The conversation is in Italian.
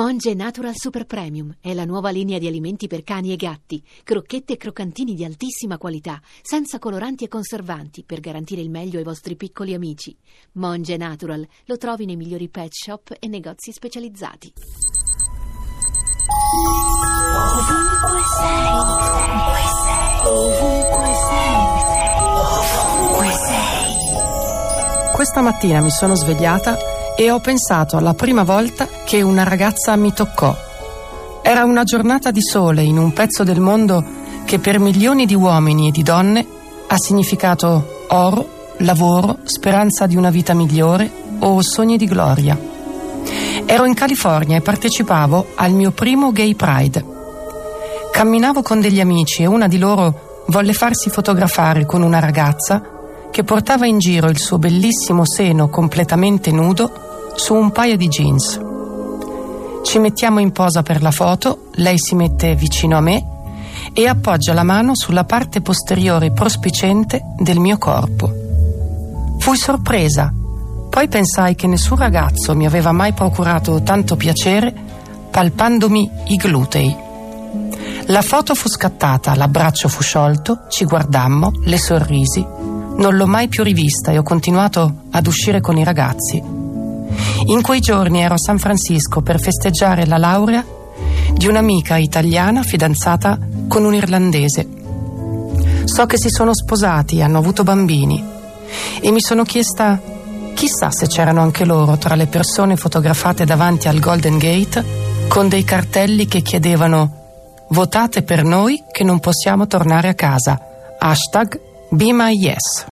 Monge Natural Super Premium è la nuova linea di alimenti per cani e gatti, crocchette e croccantini di altissima qualità, senza coloranti e conservanti, per garantire il meglio ai vostri piccoli amici. Monge Natural lo trovi nei migliori pet shop e negozi specializzati. Ovunque sei, ovunque sei, ovunque sei, ovunque sei. Questa mattina mi sono svegliata e ho pensato alla prima volta che una ragazza mi toccò. Era una giornata di sole in un pezzo del mondo che per milioni di uomini e di donne ha significato oro, lavoro, speranza di una vita migliore o sogni di gloria. Ero in California e partecipavo al mio primo Gay Pride. Camminavo con degli amici e una di loro volle farsi fotografare con una ragazza che portava in giro il suo bellissimo seno completamente nudo su un paio di jeans. Ci mettiamo in posa per la foto, lei si mette vicino a me e appoggia la mano sulla parte posteriore prospicente del mio corpo. Fui sorpresa, poi pensai che nessun ragazzo mi aveva mai procurato tanto piacere palpandomi i glutei. La foto fu scattata, l'abbraccio fu sciolto, ci guardammo, le sorrisi. Non l'ho mai più rivista e ho continuato ad uscire con i ragazzi. In quei giorni ero a San Francisco per festeggiare la laurea di un'amica italiana fidanzata con un irlandese. So che si sono sposati, hanno avuto bambini e mi sono chiesta chissà se c'erano anche loro tra le persone fotografate davanti al Golden Gate con dei cartelli che chiedevano votate per noi che non possiamo tornare a casa. Hashtag Be My Yes.